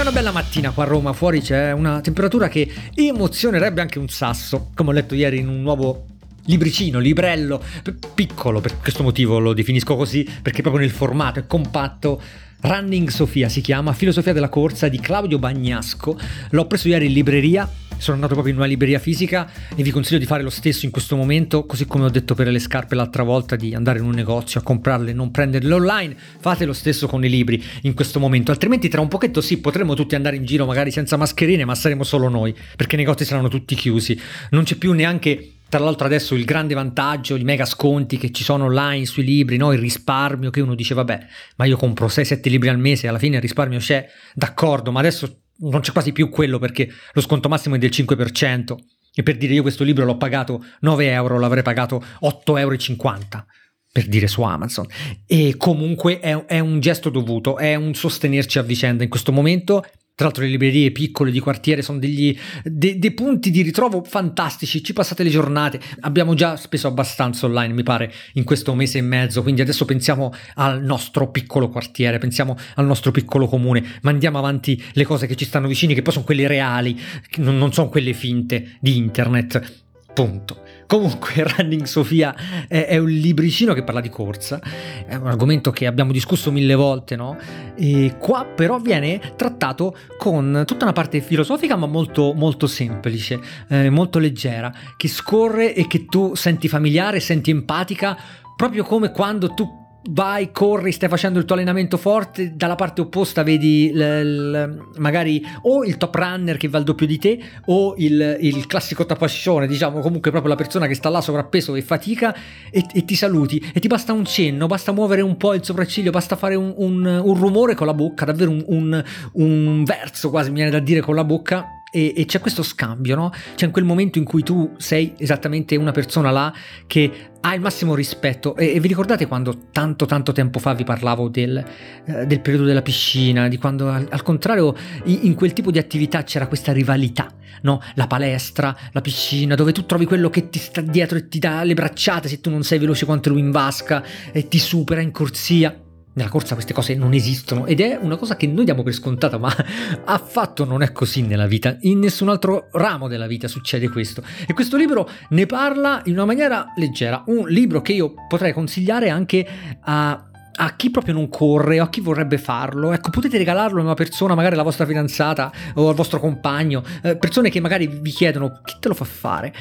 È una bella mattina qua a Roma, fuori c'è una temperatura che emozionerebbe anche un sasso, come ho letto ieri in un nuovo libricino, librello, piccolo, per questo motivo lo definisco così, perché proprio nel formato è compatto. Running Sofia si chiama, Filosofia della corsa di Claudio Bagnasco. L'ho preso ieri in libreria sono andato proprio in una libreria fisica e vi consiglio di fare lo stesso in questo momento, così come ho detto per le scarpe l'altra volta, di andare in un negozio a comprarle e non prenderle online, fate lo stesso con i libri in questo momento, altrimenti tra un pochetto sì, potremo tutti andare in giro magari senza mascherine, ma saremo solo noi, perché i negozi saranno tutti chiusi, non c'è più neanche tra l'altro adesso il grande vantaggio, i mega sconti che ci sono online sui libri, no? il risparmio che uno dice vabbè, ma io compro 6-7 libri al mese, alla fine il risparmio c'è, d'accordo, ma adesso non c'è quasi più quello perché lo sconto massimo è del 5%. E per dire io questo libro l'ho pagato 9 euro, l'avrei pagato 8,50 euro per dire su Amazon. E comunque è, è, un gesto dovuto, è un sostenerci a vicenda in questo momento tra l'altro le librerie piccole di quartiere sono degli, de, dei punti di ritrovo fantastici, ci passate le giornate, abbiamo già speso abbastanza online mi pare in questo mese e mezzo, quindi adesso pensiamo al nostro piccolo quartiere, pensiamo al nostro piccolo comune, mandiamo avanti le cose che ci stanno vicini, che poi sono quelle reali, non, non sono quelle finte di internet. Punto. Comunque, Running Sofia è, è, un libricino che parla di corsa, è un argomento che abbiamo discusso mille volte, no? E qua però viene trattato con tutta una parte filosofica, ma molto, molto semplice, eh, molto leggera, che scorre e che tu senti familiare, senti empatica, proprio come quando tu vai, corri, stai facendo il tuo allenamento forte, dalla parte opposta vedi l, l, magari o il top runner che va al doppio di te o il, il classico tapascione, diciamo comunque proprio la persona che sta là sovrappeso e fatica e, e, ti saluti. E ti basta un cenno, basta muovere un po' il sopracciglio, basta fare un, un, un rumore con la bocca, davvero un, un verso quasi mi viene da dire con la bocca e, e, c'è questo scambio, no? C'è in quel momento in cui tu sei esattamente una persona là che ha il massimo rispetto. E, e vi ricordate quando tanto tanto tempo fa vi parlavo del, eh, del periodo della piscina, di quando al, al contrario in, in, quel tipo di attività c'era questa rivalità, no? La palestra, la piscina, dove tu trovi quello che ti sta dietro e ti dà le bracciate se tu non sei veloce quanto lui in vasca e ti supera in corsia. Nella corsa queste cose non esistono ed è una cosa che noi diamo per scontata, ma affatto non è così nella vita. In nessun altro ramo della vita succede questo. E questo libro ne parla in una maniera leggera. Un libro che io potrei consigliare anche a a chi proprio non corre o a chi vorrebbe farlo, ecco, potete regalarlo a una persona, magari la vostra fidanzata o al vostro compagno, eh, persone che magari vi chiedono chi te lo fa fare.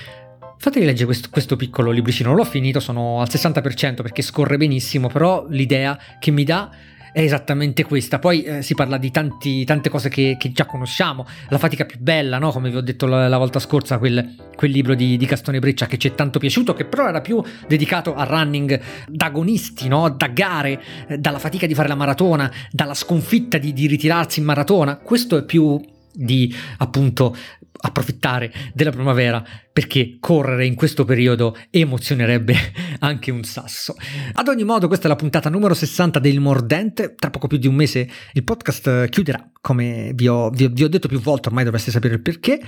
Fatevi leggere questo, questo, piccolo libricino, l'ho finito, sono al 60% perché scorre benissimo, però l'idea che mi dà è esattamente questa. Poi eh, si parla di tanti, tante cose che, che, già conosciamo, la fatica più bella, no? come vi ho detto la, la volta scorsa, quel, quel libro di, di, Castone Breccia che ci è tanto piaciuto, che però era più dedicato al running da agonisti, no? da gare, eh, dalla fatica di fare la maratona, dalla sconfitta di, di ritirarsi in maratona. Questo è più di appunto approfittare della primavera perché correre in questo periodo emozionerebbe anche un sasso. Ad ogni modo, questa è la puntata numero 60 del Mordente. Tra poco più di un mese il podcast chiuderà, come vi ho, vi ho detto più volte, ormai dovreste sapere il perché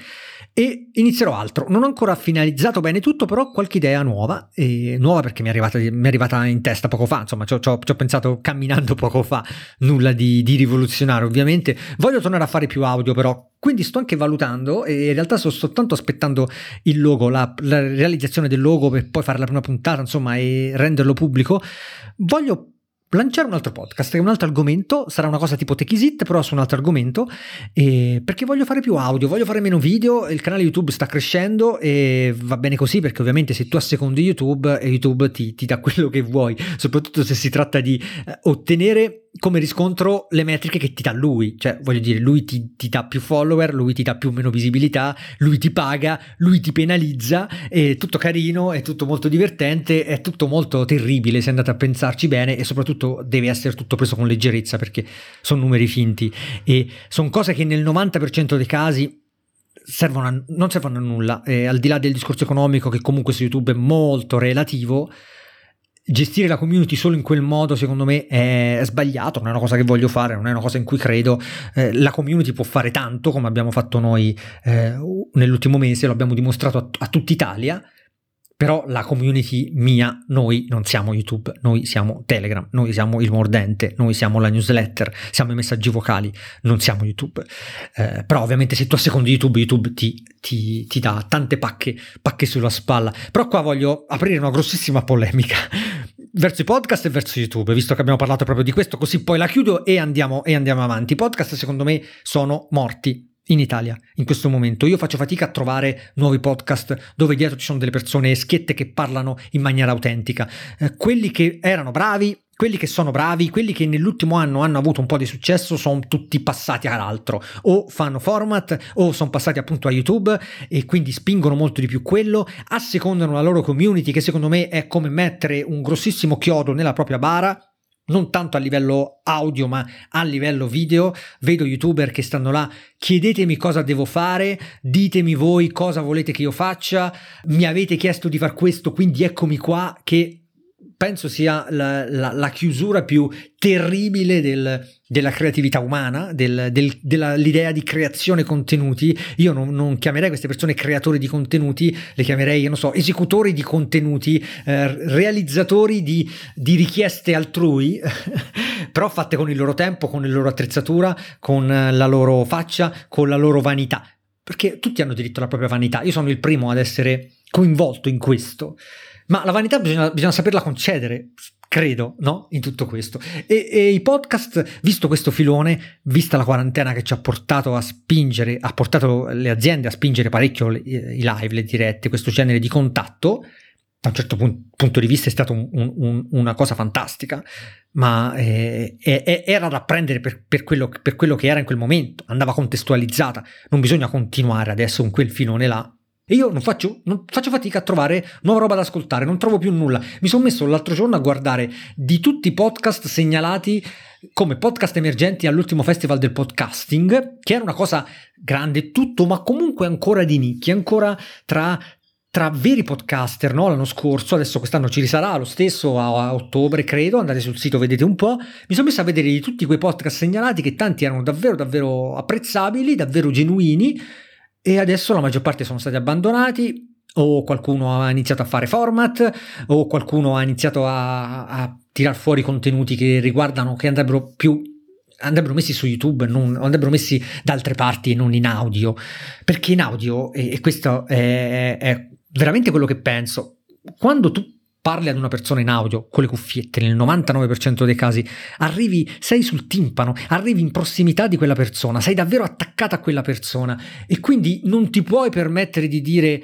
e inizierò altro. Non ho ancora finalizzato bene tutto, però qualche idea nuova, e nuova perché mi è, arrivata, mi è arrivata in testa poco fa, insomma ci ho pensato camminando poco fa, nulla di, di, rivoluzionario ovviamente. Voglio tornare a fare più audio però, quindi sto anche valutando e in realtà sto soltanto aspettando il logo, la, la realizzazione del logo per poi fare la prima puntata, insomma, e renderlo pubblico. Voglio lanciare un altro podcast, un altro argomento, sarà una cosa tipo Techisit, però su un altro argomento, eh, perché voglio fare più audio, voglio fare meno video, il canale YouTube sta crescendo e va bene così perché ovviamente se tu assecondi YouTube, YouTube ti, ti dà quello che vuoi, soprattutto se si tratta di eh, ottenere come riscontro le metriche che ti dà lui, cioè voglio dire, lui ti, ti, dà più follower, lui ti dà più o meno visibilità, lui ti paga, lui ti penalizza, è tutto carino, è tutto molto divertente, è tutto molto terribile se andate a pensarci bene e soprattutto deve essere tutto preso con leggerezza perché sono numeri finti. E sono cose che nel 90% dei casi servono a, non servono a nulla, e al di là del discorso economico che comunque su YouTube è molto relativo, gestire la community solo in quel modo secondo me è sbagliato, non è una cosa che voglio fare, non è una cosa in cui credo. Eh, la community può fare tanto come abbiamo fatto noi eh, nell'ultimo mese, lo abbiamo dimostrato a, a tutta Italia, però la community mia, noi non siamo YouTube, noi siamo Telegram, noi siamo il mordente, noi siamo la newsletter, siamo i messaggi vocali, non siamo YouTube. Eh, però ovviamente se tu assecondi YouTube, YouTube ti, ti, ti dà tante pacche, pacche sulla spalla. Però qua voglio aprire una grossissima polemica verso i podcast e verso YouTube, visto che abbiamo parlato proprio di questo, così poi la chiudo e andiamo, e andiamo avanti. I podcast secondo me sono morti in Italia in questo momento. Io faccio fatica a trovare nuovi podcast dove dietro ci sono delle persone schiette che parlano in maniera autentica. Eh, quelli che erano bravi, quelli che sono bravi, quelli che nell'ultimo anno hanno avuto un po' di successo sono tutti passati all'altro. O fanno format o sono passati appunto a YouTube e quindi spingono molto di più quello, assecondano la loro community che secondo me è come mettere un grossissimo chiodo nella propria bara non tanto a livello audio ma a livello video, vedo youtuber che stanno là, chiedetemi cosa devo fare, ditemi voi cosa volete che io faccia, mi avete chiesto di far questo, quindi eccomi qua che penso sia la, la, la chiusura più terribile del, della creatività umana, del, del, dell'idea di creazione contenuti. Io non, non, chiamerei queste persone creatori di contenuti, le chiamerei, non so, esecutori di contenuti, eh, realizzatori di, di, richieste altrui, però fatte con il loro tempo, con la loro attrezzatura, con la loro faccia, con la loro vanità. Perché tutti hanno diritto alla propria vanità. Io sono il primo ad essere coinvolto in questo. Ma la vanità bisogna, bisogna saperla concedere, credo, no? In tutto questo. E, e, i podcast, visto questo filone, vista la quarantena che ci ha portato a spingere, ha portato le aziende a spingere parecchio le, i live, le dirette, questo genere di contatto, da un certo punto, punto di vista è stata un, un, una cosa fantastica, ma eh, eh, era da prendere per, per, quello, per quello che era in quel momento, andava contestualizzata, non bisogna continuare adesso con quel filone là e io non faccio, non faccio, fatica a trovare nuova roba da ascoltare, non trovo più nulla. Mi sono messo l'altro giorno a guardare di tutti i podcast segnalati come podcast emergenti all'ultimo festival del podcasting, che era una cosa grande tutto, ma comunque ancora di nicchia, ancora tra, tra veri podcaster, no? L'anno scorso, adesso quest'anno ci risarà lo stesso a, a, ottobre, credo. Andate sul sito, vedete un po'. Mi sono messo a vedere di tutti quei podcast segnalati che tanti erano davvero, davvero apprezzabili, davvero genuini e adesso la maggior parte sono stati abbandonati o qualcuno ha iniziato a fare format o qualcuno ha iniziato a, a tirar fuori contenuti che riguardano, che andrebbero più andrebbero messi su YouTube, non, andrebbero messi da altre parti e non in audio, perché in audio, e, e questo è, è veramente quello che penso, quando tu parli ad una persona in audio con le cuffiette nel 99% dei casi, arrivi, sei sul timpano, arrivi in prossimità di quella persona, sei davvero attaccata a quella persona e quindi non ti puoi permettere di dire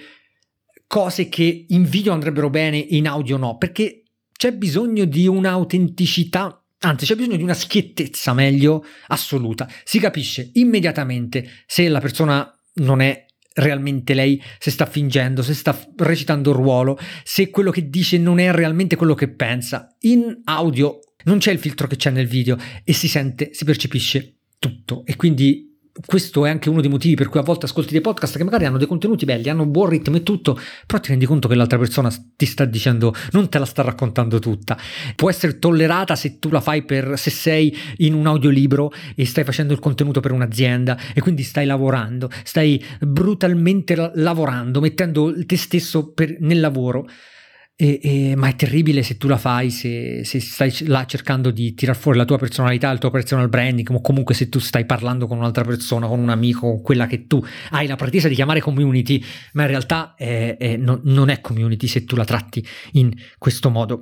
cose che in video andrebbero bene e in audio no, perché c'è bisogno di un'autenticità Anzi, c'è bisogno di una schiettezza meglio assoluta. Si capisce immediatamente se la persona non è realmente lei se sta fingendo, se sta recitando il ruolo, se quello che dice non è realmente quello che pensa. In audio non c'è il filtro che c'è nel video e si sente, si percepisce tutto e quindi questo è anche uno dei motivi per cui a volte ascolti dei podcast che magari hanno dei contenuti belli, hanno un buon ritmo e tutto, però ti rendi conto che l'altra persona ti sta dicendo, non te la sta raccontando tutta. Può essere tollerata se tu la fai per, se sei in un audiolibro e stai facendo il contenuto per un'azienda e quindi stai lavorando, stai brutalmente lavorando, mettendo te stesso per, nel lavoro. E, e, ma è terribile se tu la fai, se, se, stai là cercando di tirar fuori la tua personalità, il tuo personal branding, o comunque se tu stai parlando con un'altra persona, con un amico, con quella che tu hai la pretesa di chiamare community, ma in realtà è, è, no, non è community se tu la tratti in questo modo.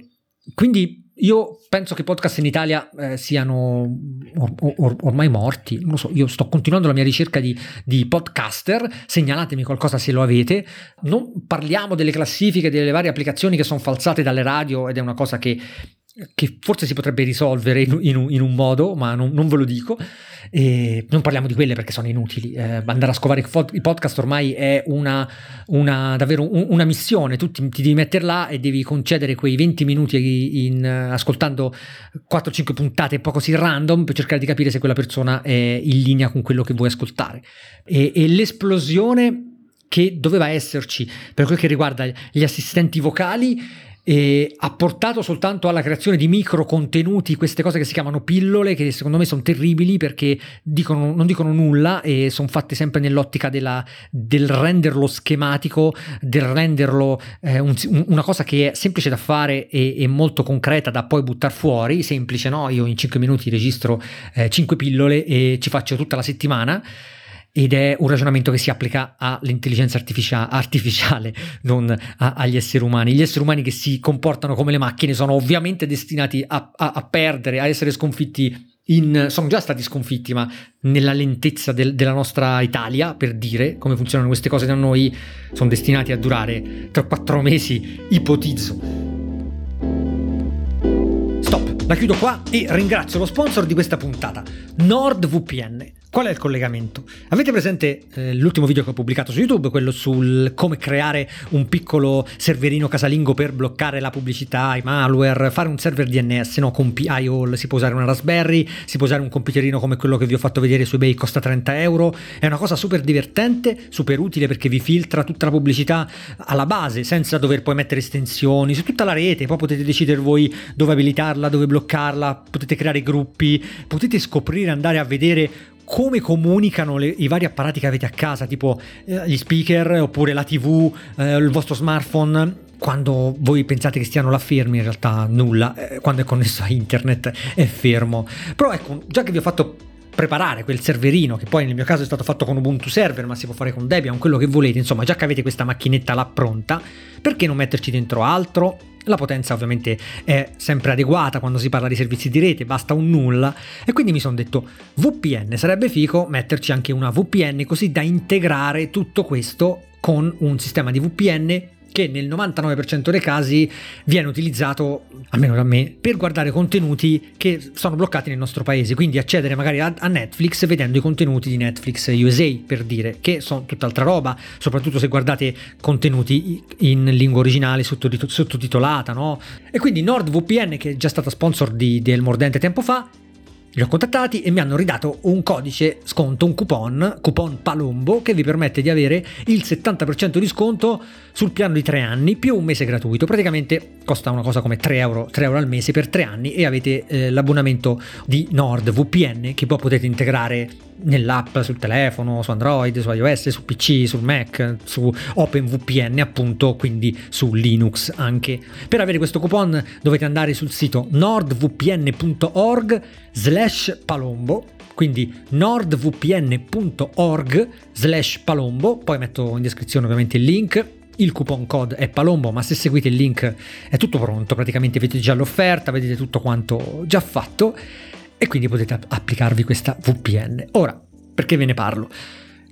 Quindi io penso che i podcast in Italia eh, siano or- or- ormai morti, non lo so, io sto continuando la mia ricerca di, di, podcaster, segnalatemi qualcosa se lo avete, non parliamo delle classifiche delle varie applicazioni che sono falsate dalle radio ed è una cosa che che forse si potrebbe risolvere in, in, in un modo, ma non, non, ve lo dico. E non parliamo di quelle perché sono inutili. Eh, andare a scovare i podcast ormai è una, una davvero un, una missione. Tu ti, ti, devi mettere là e devi concedere quei 20 minuti in, ascoltando 4-5 puntate un po' così random per cercare di capire se quella persona è in linea con quello che vuoi ascoltare. E, e l'esplosione che doveva esserci per quel che riguarda gli assistenti vocali e ha portato soltanto alla creazione di micro contenuti, queste cose che si chiamano pillole, che secondo me sono terribili perché dicono, non dicono nulla e sono fatte sempre nell'ottica della, del renderlo schematico, del renderlo eh, un, una cosa che è semplice da fare e, e molto concreta da poi buttare fuori, semplice, no? Io in 5 minuti registro eh, 5 pillole e ci faccio tutta la settimana ed è un ragionamento che si applica all'intelligenza artificia- artificiale, non a- agli esseri umani. Gli esseri umani che si comportano come le macchine sono ovviamente destinati a, a-, a perdere, a essere sconfitti. In, sono già stati sconfitti, ma nella lentezza del, della nostra Italia, per dire come funzionano queste cose da noi, sono destinati a durare 3-4 mesi, ipotizzo. Stop, la chiudo qua e ringrazio lo sponsor di questa puntata, NordVPN. Qual è il collegamento? Avete presente eh, l'ultimo video che ho pubblicato su YouTube, quello sul come creare un piccolo serverino casalingo per bloccare la pubblicità, i malware, fare un server DNS, no, con PIOL, si può usare una Raspberry, si può usare un computerino come quello che vi ho fatto vedere su eBay, costa 30 euro, è una cosa super divertente, super utile perché vi filtra tutta la pubblicità alla base, senza dover poi mettere estensioni su tutta la rete, poi potete decidere voi dove abilitarla, dove bloccarla, potete creare gruppi, potete scoprire, andare a vedere come comunicano le, i vari apparati che avete a casa, tipo eh, gli speaker oppure la TV, eh, il vostro smartphone. Quando voi pensate che stiano là fermi, in realtà nulla. Eh, quando è connesso a internet è fermo. Però ecco, già che vi ho fatto preparare quel serverino, che poi nel mio caso è stato fatto con Ubuntu Server, ma si può fare con Debian, quello che volete, insomma, già che avete questa macchinetta là pronta, perché non metterci dentro altro? La potenza ovviamente è sempre adeguata quando si parla di servizi di rete, basta un nulla. E quindi mi sono detto VPN sarebbe figo metterci anche una VPN così da integrare tutto questo con un sistema di VPN che nel 99% dei casi viene utilizzato, almeno da me, per guardare contenuti che sono bloccati nel nostro paese, quindi accedere magari a, Netflix vedendo i contenuti di Netflix USA, per dire, che sono tutt'altra roba, soprattutto se guardate contenuti in lingua originale sottotitolata, no? E quindi NordVPN, che è già stata sponsor di, del Mordente tempo fa, li ho contattati e mi hanno ridato un codice sconto, un coupon, coupon Palombo, che vi permette di avere il 70% di sconto sul piano di 3 anni più un mese gratuito. Praticamente costa una cosa come 3 euro, 3 euro al mese per 3 anni e avete eh, l'abbonamento di NordVPN che poi potete integrare nell'app sul telefono, su Android, su iOS, su PC, sul Mac, su OpenVPN appunto, quindi su Linux anche. Per avere questo coupon dovete andare sul sito nordvpn.org slash palombo quindi nordvpn.org slash palombo poi metto in descrizione ovviamente il link il coupon code è Palombo, ma se seguite il link è tutto pronto, praticamente avete già l'offerta, vedete tutto quanto già fatto e quindi potete applicarvi questa VPN. Ora, perché ve ne parlo?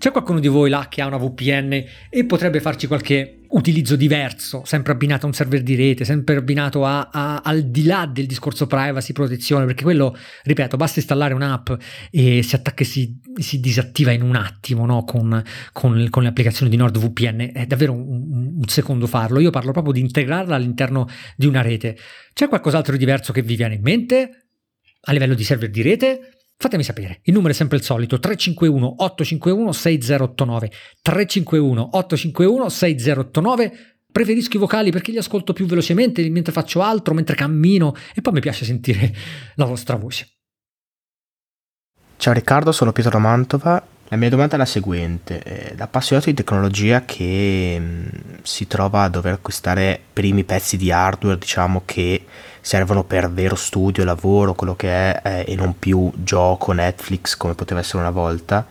C'è qualcuno di voi là che ha una VPN e potrebbe farci qualche utilizzo diverso, sempre abbinato a un server di rete, sempre abbinato a, a, al di là del discorso privacy, protezione, perché quello, ripeto, basta installare un'app e si attacca e si, si disattiva in un attimo no? con, con, con, le applicazioni di NordVPN, è davvero un, un secondo farlo. Io parlo proprio di integrarla all'interno di una rete. C'è qualcos'altro di diverso che vi viene in mente? a livello di server di rete? Fatemi sapere, il numero è sempre il solito 351 851 6089 351 851 6089 Preferisco i vocali perché li ascolto più velocemente mentre faccio altro, mentre cammino e poi mi piace sentire la vostra voce. Ciao Riccardo, sono Pietro Mantova. La mia domanda è la seguente. Eh, da appassionato di tecnologia che mm, si trova a dover acquistare primi pezzi di hardware, diciamo che servono per vero studio, lavoro, quello che è, eh, e non più gioco, Netflix come poteva essere una volta,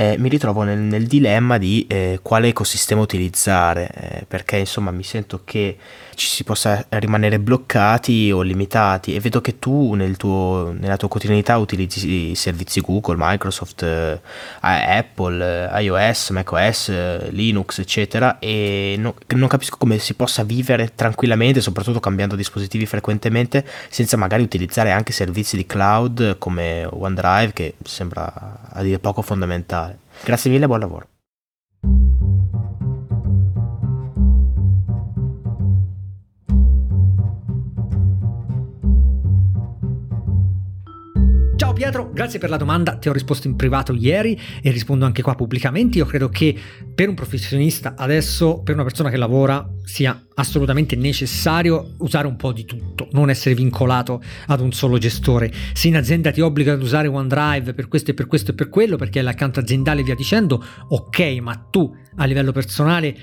eh, mi ritrovo nel, nel dilemma di eh, quale ecosistema utilizzare, eh, perché insomma mi sento che ci si possa rimanere bloccati o limitati e vedo che tu nel tuo, nella tua quotidianità utilizzi i servizi Google, Microsoft, eh, Apple, eh, iOS, macOS, eh, Linux eccetera e no, non capisco come si possa vivere tranquillamente, soprattutto cambiando dispositivi frequentemente senza magari utilizzare anche servizi di cloud come OneDrive che sembra a dire poco fondamentale. Grazie mille buon lavoro. Pietro, grazie per la domanda, ti ho risposto in privato ieri e rispondo anche qua pubblicamente. Io credo che per un professionista adesso, per una persona che lavora, sia assolutamente necessario usare un po' di tutto, non essere vincolato ad un solo gestore. Se in azienda ti obbliga ad usare OneDrive per questo e per questo e per quello, perché è l'account aziendale via dicendo, ok, ma tu a livello personale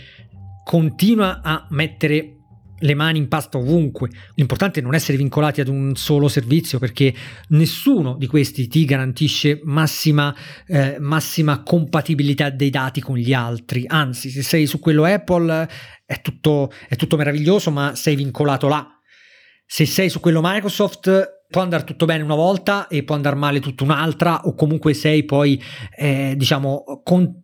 continua a mettere le mani in pasta ovunque. L'importante è non essere vincolati ad un solo servizio perché nessuno di questi ti garantisce massima, eh, massima compatibilità dei dati con gli altri. Anzi, se sei su quello Apple è tutto, è tutto meraviglioso, ma sei vincolato là. Se sei su quello Microsoft può andare tutto bene una volta e può andare male tutta un'altra, o comunque sei poi, eh, diciamo, con,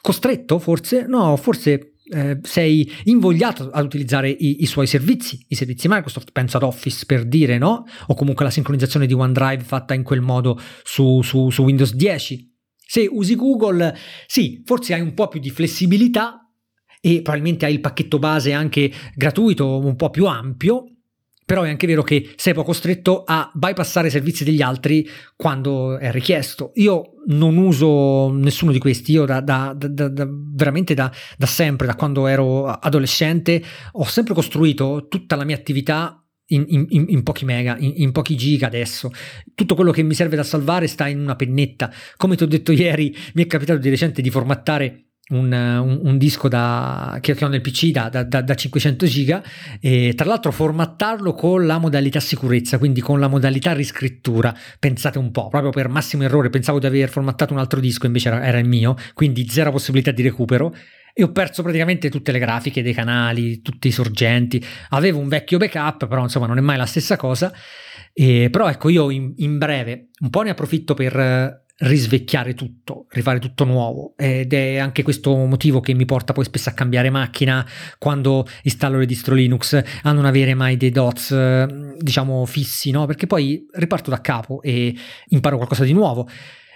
costretto forse? No, forse eh, sei invogliato ad utilizzare i, i, suoi servizi, i servizi Microsoft, penso ad Office per dire, no? O comunque la sincronizzazione di OneDrive fatta in quel modo su, su, su Windows 10. Se usi Google, sì, forse hai un po' più di flessibilità e probabilmente hai il pacchetto base anche gratuito, un po' più ampio, però è anche vero che sei poi costretto a bypassare i servizi degli altri quando è richiesto. Io non uso nessuno di questi, io da, da, da, da veramente da, sempre, da quando ero adolescente, ho sempre costruito tutta la mia attività in, in, in, pochi mega, in, in, pochi giga adesso. Tutto quello che mi serve da salvare sta in una pennetta. Come ti ho detto ieri, mi è capitato di recente di formattare un, un, disco da, che, ho nel PC da, da, da 500 giga e tra l'altro formattarlo con la modalità sicurezza, quindi con la modalità riscrittura. Pensate un po', proprio per massimo errore, pensavo di aver formattato un altro disco, invece era, era il mio, quindi zero possibilità di recupero e ho perso praticamente tutte le grafiche dei canali, tutti i sorgenti. Avevo un vecchio backup, però insomma non è mai la stessa cosa. E, però ecco, io in, in breve un po' ne approfitto per risvecchiare tutto, rifare tutto nuovo ed è anche questo motivo che mi porta poi spesso a cambiare macchina quando installo le distro Linux a non avere mai dei dots diciamo fissi, no? Perché poi riparto da capo e imparo qualcosa di nuovo.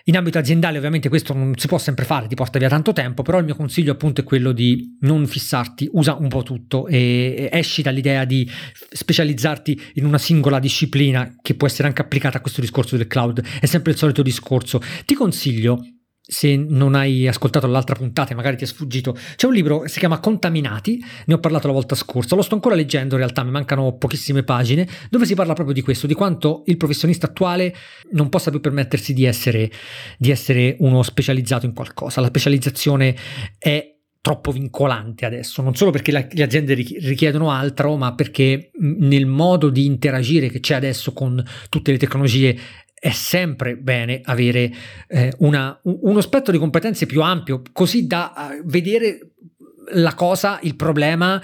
In ambito aziendale ovviamente questo non si può sempre fare, ti porta via tanto tempo, però il mio consiglio appunto è quello di non fissarti, usa un po' tutto e esci dall'idea di specializzarti in una singola disciplina che può essere anche applicata a questo discorso del cloud, è sempre il solito discorso. Ti consiglio se non hai ascoltato l'altra puntata e magari ti è sfuggito, c'è un libro che si chiama Contaminati, ne ho parlato la volta scorsa, lo sto ancora leggendo in realtà, mi mancano pochissime pagine, dove si parla proprio di questo, di quanto il professionista attuale non possa più permettersi di essere, di essere uno specializzato in qualcosa. La specializzazione è troppo vincolante adesso, non solo perché la, le aziende richiedono altro, ma perché nel modo di interagire che c'è adesso con tutte le tecnologie è sempre bene avere eh, una, uno spettro di competenze più ampio, così da uh, vedere la cosa, il problema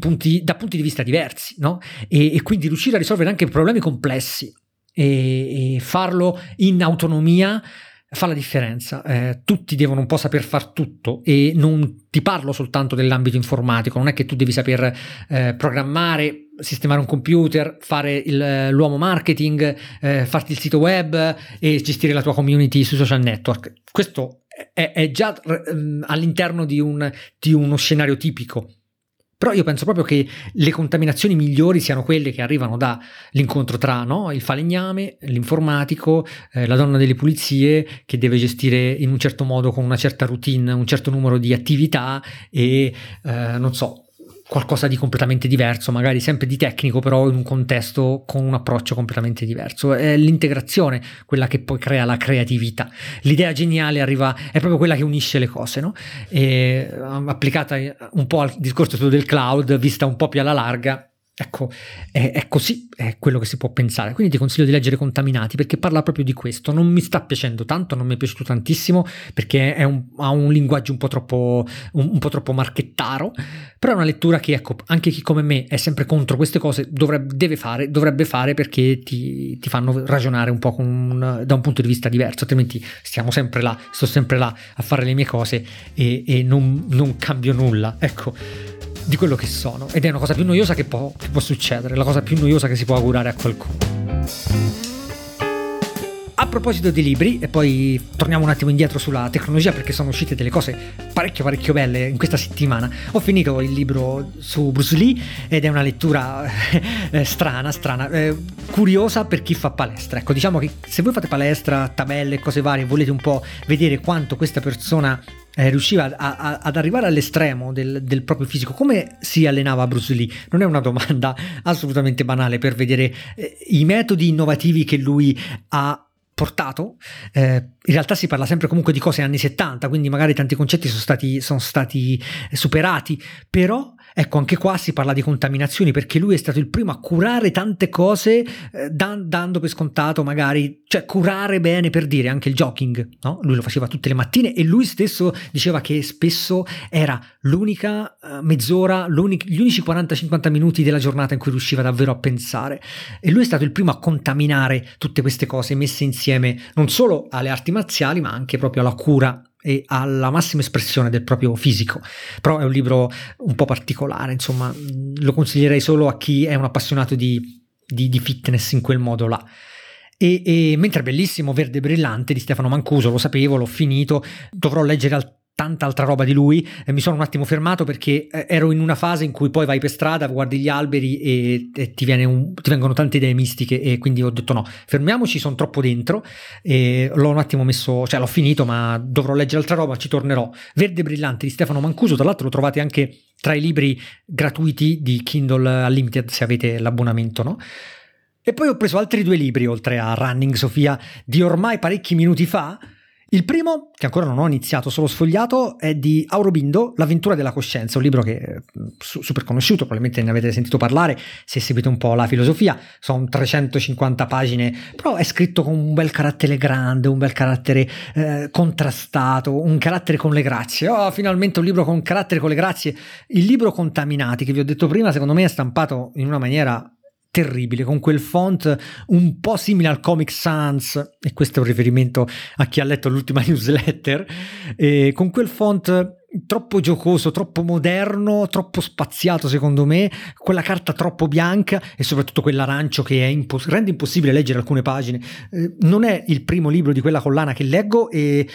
punti, da punti di vista diversi, no? E, e, quindi riuscire a risolvere anche problemi complessi e farlo in autonomia fa la differenza. Eh, tutti devono un po' saper far tutto e non ti parlo soltanto dell'ambito informatico, non è che tu devi saper eh, programmare sistemare un computer, fare il, l'uomo marketing, eh, farti il sito web e gestire la tua community sui social network. Questo è, è già um, all'interno di, un, di uno scenario tipico. Però io penso proprio che le contaminazioni migliori siano quelle che arrivano dall'incontro tra no, il falegname, l'informatico, eh, la donna delle pulizie che deve gestire in un certo modo con una certa routine un certo numero di attività e eh, non so, qualcosa di completamente diverso, magari sempre di tecnico, però in un contesto con un approccio completamente diverso. È l'integrazione quella che poi crea la creatività. L'idea geniale arriva, è proprio quella che unisce le cose, no? E, applicata un po' al discorso del cloud, vista un po' più alla larga, Ecco, è, è, così, è quello che si può pensare. Quindi ti consiglio di leggere Contaminati perché parla proprio di questo. Non mi sta piacendo tanto, non mi è piaciuto tantissimo perché un, ha un linguaggio un po' troppo, un, un po' troppo marchettaro, però è una lettura che, ecco, anche chi come me è sempre contro queste cose dovrebbe, deve fare, dovrebbe fare perché ti, ti fanno ragionare un po' un, da un punto di vista diverso, altrimenti stiamo sempre là, sto sempre là a fare le mie cose e, e non, non cambio nulla. Ecco di quello che sono ed è una cosa più noiosa che può, che può succedere, la cosa più noiosa che si può augurare a qualcuno. A proposito di libri, e poi torniamo un attimo indietro sulla tecnologia perché sono uscite delle cose parecchio parecchio belle in questa settimana. Ho finito il libro su Bruce Lee ed è una lettura eh, strana, strana, eh, curiosa per chi fa palestra. Ecco, diciamo che se voi fate palestra, tabelle, cose varie, volete un po' vedere quanto questa persona eh, riusciva a, a, ad arrivare all'estremo del, del, proprio fisico. Come si allenava Bruce Lee? Non è una domanda assolutamente banale per vedere eh, i metodi innovativi che lui ha portato. Eh, in realtà si parla sempre comunque di cose anni 70, quindi magari tanti concetti sono stati, sono stati superati, però Ecco, anche qua si parla di contaminazioni perché lui è stato il primo a curare tante cose eh, dan- dando per scontato magari, cioè curare bene per dire anche il jogging, no? Lui lo faceva tutte le mattine e lui stesso diceva che spesso era l'unica uh, mezz'ora, gli unici 40-50 minuti della giornata in cui riusciva davvero a pensare. E lui è stato il primo a contaminare tutte queste cose messe insieme non solo alle arti marziali ma anche proprio alla cura e alla massima espressione del proprio fisico. Però è un libro un po' particolare, insomma, lo consiglierei solo a chi è un appassionato di, di, di fitness in quel modo là. E, e, mentre è bellissimo Verde Brillante di Stefano Mancuso, lo sapevo, l'ho finito, dovrò leggere al tanta altra roba di lui e mi sono un attimo fermato perché eh, ero in una fase in cui poi vai per strada, guardi gli alberi e, e ti, un, ti, vengono tante idee mistiche e quindi ho detto no, fermiamoci, sono troppo dentro e l'ho un attimo messo, cioè l'ho finito ma dovrò leggere altra roba, ci tornerò. Verde Brillante di Stefano Mancuso, tra l'altro lo trovate anche tra i libri gratuiti di Kindle Unlimited se avete l'abbonamento, no? E poi ho preso altri due libri oltre a Running Sofia di ormai parecchi minuti fa il primo, che ancora non ho iniziato, solo sfogliato, è di Aurobindo, L'avventura della coscienza, un libro che è mm, super conosciuto, probabilmente ne avete sentito parlare se seguite un po' la filosofia, sono 350 pagine, però è scritto con un bel carattere grande, un bel carattere eh, contrastato, un carattere con le grazie. Oh, finalmente un libro con carattere con le grazie. Il libro Contaminati, che vi ho detto prima, secondo me è stampato in una maniera terribile, con quel font un po' simile al Comic Sans, e questo è un riferimento a chi ha letto l'ultima newsletter, e con quel font troppo giocoso, troppo moderno, troppo spaziato secondo me, quella carta troppo bianca e soprattutto quell'arancio che impos- rende impossibile leggere alcune pagine. Eh, non è il primo libro di quella collana che leggo e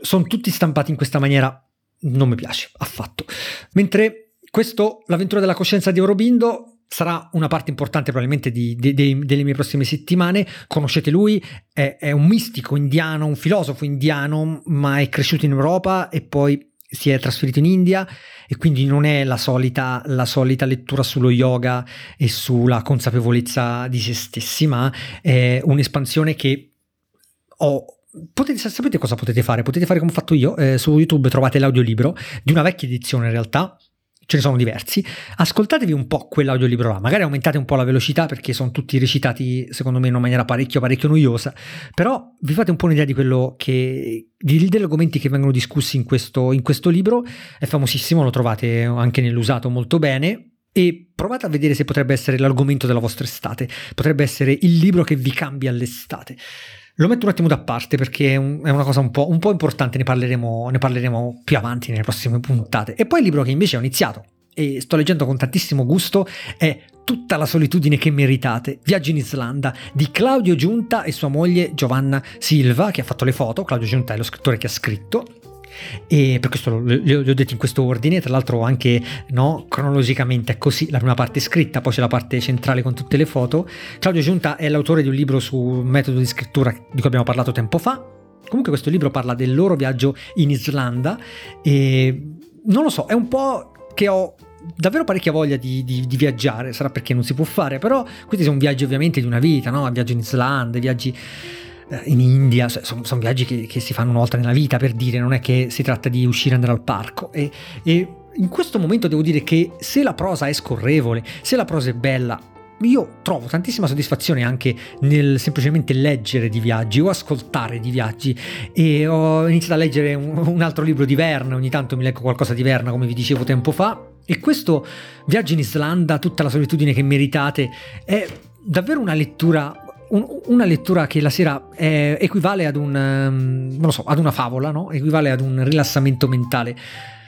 sono tutti stampati in questa maniera, non mi piace affatto. Mentre questo, l'avventura della coscienza di Aurobindo, sarà una parte importante probabilmente di, di, di, delle mie prossime settimane. Conoscete lui, è, è, un mistico indiano, un filosofo indiano, ma è cresciuto in Europa e poi si è trasferito in India e quindi non è la solita, la solita lettura sullo yoga e sulla consapevolezza di se stessi, ma è un'espansione che ho Potete, sapete cosa potete fare? Potete fare come ho fatto io. Eh, su YouTube trovate l'audiolibro di una vecchia edizione in realtà, ce ne sono diversi, ascoltatevi un po' quell'audiolibro là, magari aumentate un po' la velocità perché sono tutti recitati secondo me in una maniera parecchio parecchio noiosa, però vi fate un po' un'idea di quello che, di, degli argomenti che vengono discussi in questo, in questo libro, è famosissimo, lo trovate anche nell'usato molto bene, e provate a vedere se potrebbe essere l'argomento della vostra estate, potrebbe essere il libro che vi cambia l'estate. Lo metto un attimo da parte perché è, un, è una cosa un po', un po', importante, ne parleremo, ne parleremo più avanti nelle prossime puntate. E poi il libro che invece ho iniziato e sto leggendo con tantissimo gusto è Tutta la solitudine che meritate, Viaggio in Islanda di Claudio Giunta e sua moglie Giovanna Silva che ha fatto le foto, Claudio Giunta è lo scrittore che ha scritto e per questo li ho, detti in questo ordine, tra l'altro anche no, cronologicamente è così, la prima parte è scritta, poi c'è la parte centrale con tutte le foto. Claudio Giunta è l'autore di un libro sul metodo di scrittura di cui abbiamo parlato tempo fa. Comunque questo libro parla del loro viaggio in Islanda e non lo so, è un po' che ho davvero parecchia voglia di, di, di, viaggiare, sarà perché non si può fare, però questi sono viaggi ovviamente di una vita, no? Viaggio in Islanda, viaggi in India, sono, sono viaggi che, che, si fanno una volta nella vita per dire, non è che si tratta di uscire e andare al parco. E, e in questo momento devo dire che se la prosa è scorrevole, se la prosa è bella, io trovo tantissima soddisfazione anche nel semplicemente leggere di viaggi o ascoltare di viaggi e ho iniziato a leggere un, altro libro di Verne, ogni tanto mi leggo qualcosa di Verne come vi dicevo tempo fa e questo viaggio in Islanda, tutta la solitudine che meritate, è davvero una lettura un, una lettura che la sera è, equivale ad, un, um, so, ad una favola, no? equivale ad un rilassamento mentale.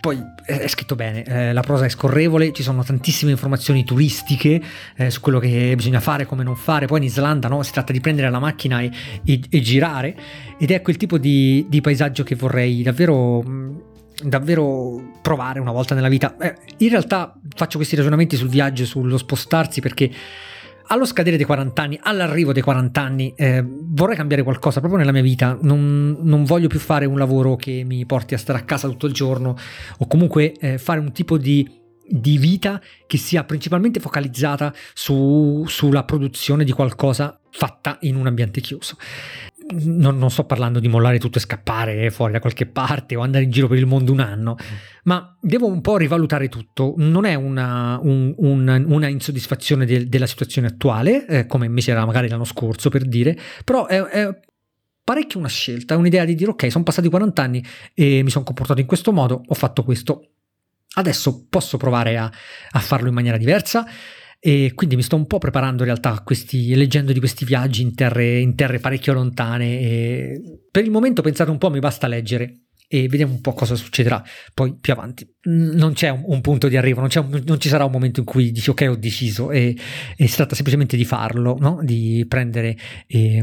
poi è scritto bene, eh, la prosa è scorrevole, ci sono tantissime informazioni turistiche eh, su quello che bisogna fare, come non fare. Poi in Islanda no, si tratta di prendere la macchina e, e, e girare ed è quel tipo di, di paesaggio che vorrei davvero davvero provare una volta nella vita. Eh, in realtà faccio questi ragionamenti sul viaggio, sullo spostarsi perché allo scadere dei 40 anni, all'arrivo dei 40 anni, eh, vorrei cambiare qualcosa proprio nella mia vita. Non, non, voglio più fare un lavoro che mi porti a stare a casa tutto il giorno o comunque eh, fare un tipo di, di, vita che sia principalmente focalizzata su, sulla produzione di qualcosa fatta in un ambiente chiuso non, non, sto parlando di mollare tutto e scappare fuori da qualche parte o andare in giro per il mondo un anno, mm. ma devo un po' rivalutare tutto. Non è una, un, un, una insoddisfazione del, della situazione attuale, eh, come invece era magari l'anno scorso per dire, però è, è parecchio una scelta, è un'idea di dire ok, sono passati 40 anni e mi sono comportato in questo modo, ho fatto questo. Adesso posso provare a, a farlo in maniera diversa e quindi mi sto un po' preparando in realtà a questi, leggendo di questi viaggi in terre, in terre parecchio lontane per il momento pensate un po' mi basta leggere e vediamo un po' cosa succederà poi più avanti. Non c'è un, un punto di arrivo, non, un, non, ci sarà un momento in cui dici ok ho deciso e, si tratta semplicemente di farlo, no? di prendere e,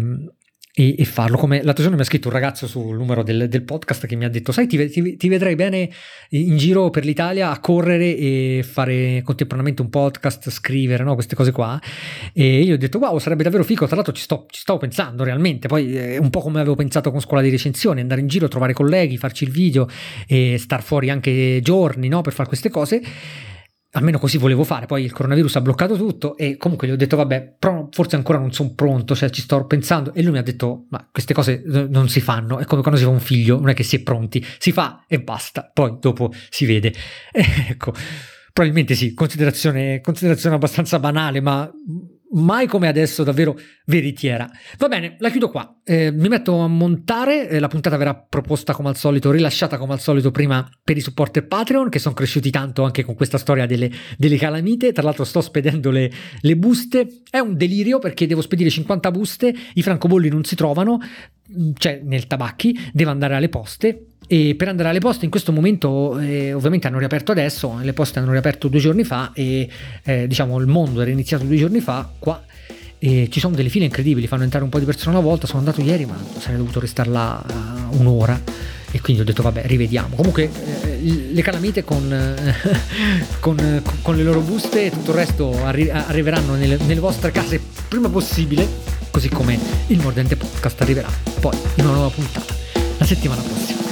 e, e, farlo. Come l'altro giorno mi ha scritto un ragazzo sul numero del, del podcast che mi ha detto: Sai, ti, ti, ti, vedrei bene in giro per l'Italia a correre e fare contemporaneamente un podcast, scrivere, no? queste cose qua. E io ho detto: Wow, sarebbe davvero figo. Tra l'altro, ci, sto, ci stavo pensando realmente. Poi è un po' come avevo pensato con scuola di recensione: andare in giro, trovare colleghi, farci il video e star fuori anche giorni no? per fare queste cose almeno così volevo fare, poi il coronavirus ha bloccato tutto e comunque gli ho detto vabbè, però forse ancora non sono pronto, cioè ci sto pensando e lui mi ha detto ma queste cose non si fanno, è come quando si fa un figlio, non è che si è pronti, si fa e basta, poi dopo si vede. E ecco, probabilmente sì, considerazione, considerazione abbastanza banale, ma mai come adesso davvero veritiera. Va bene, la chiudo qua. Eh, mi metto a montare, eh, la puntata verrà proposta come al solito, rilasciata come al solito prima per i supporter Patreon, che sono cresciuti tanto anche con questa storia delle, delle calamite. Tra l'altro sto spedendo le, le, buste, è un delirio perché devo spedire 50 buste, i francobolli non si trovano, cioè nel tabacchi, devo andare alle poste e per andare alle poste in questo momento eh, ovviamente hanno riaperto adesso, le poste hanno riaperto due giorni fa e eh, diciamo il mondo era iniziato due giorni fa qua e ci sono delle file incredibili, fanno entrare un po' di persone alla volta, sono andato ieri ma sarei dovuto restare là uh, un'ora e quindi ho detto vabbè rivediamo. Comunque eh, le calamite con, con, con, le loro buste e tutto il resto arri- arriveranno nelle, nelle vostre case prima possibile, così come il Mordente Podcast arriverà poi in una nuova puntata la settimana prossima.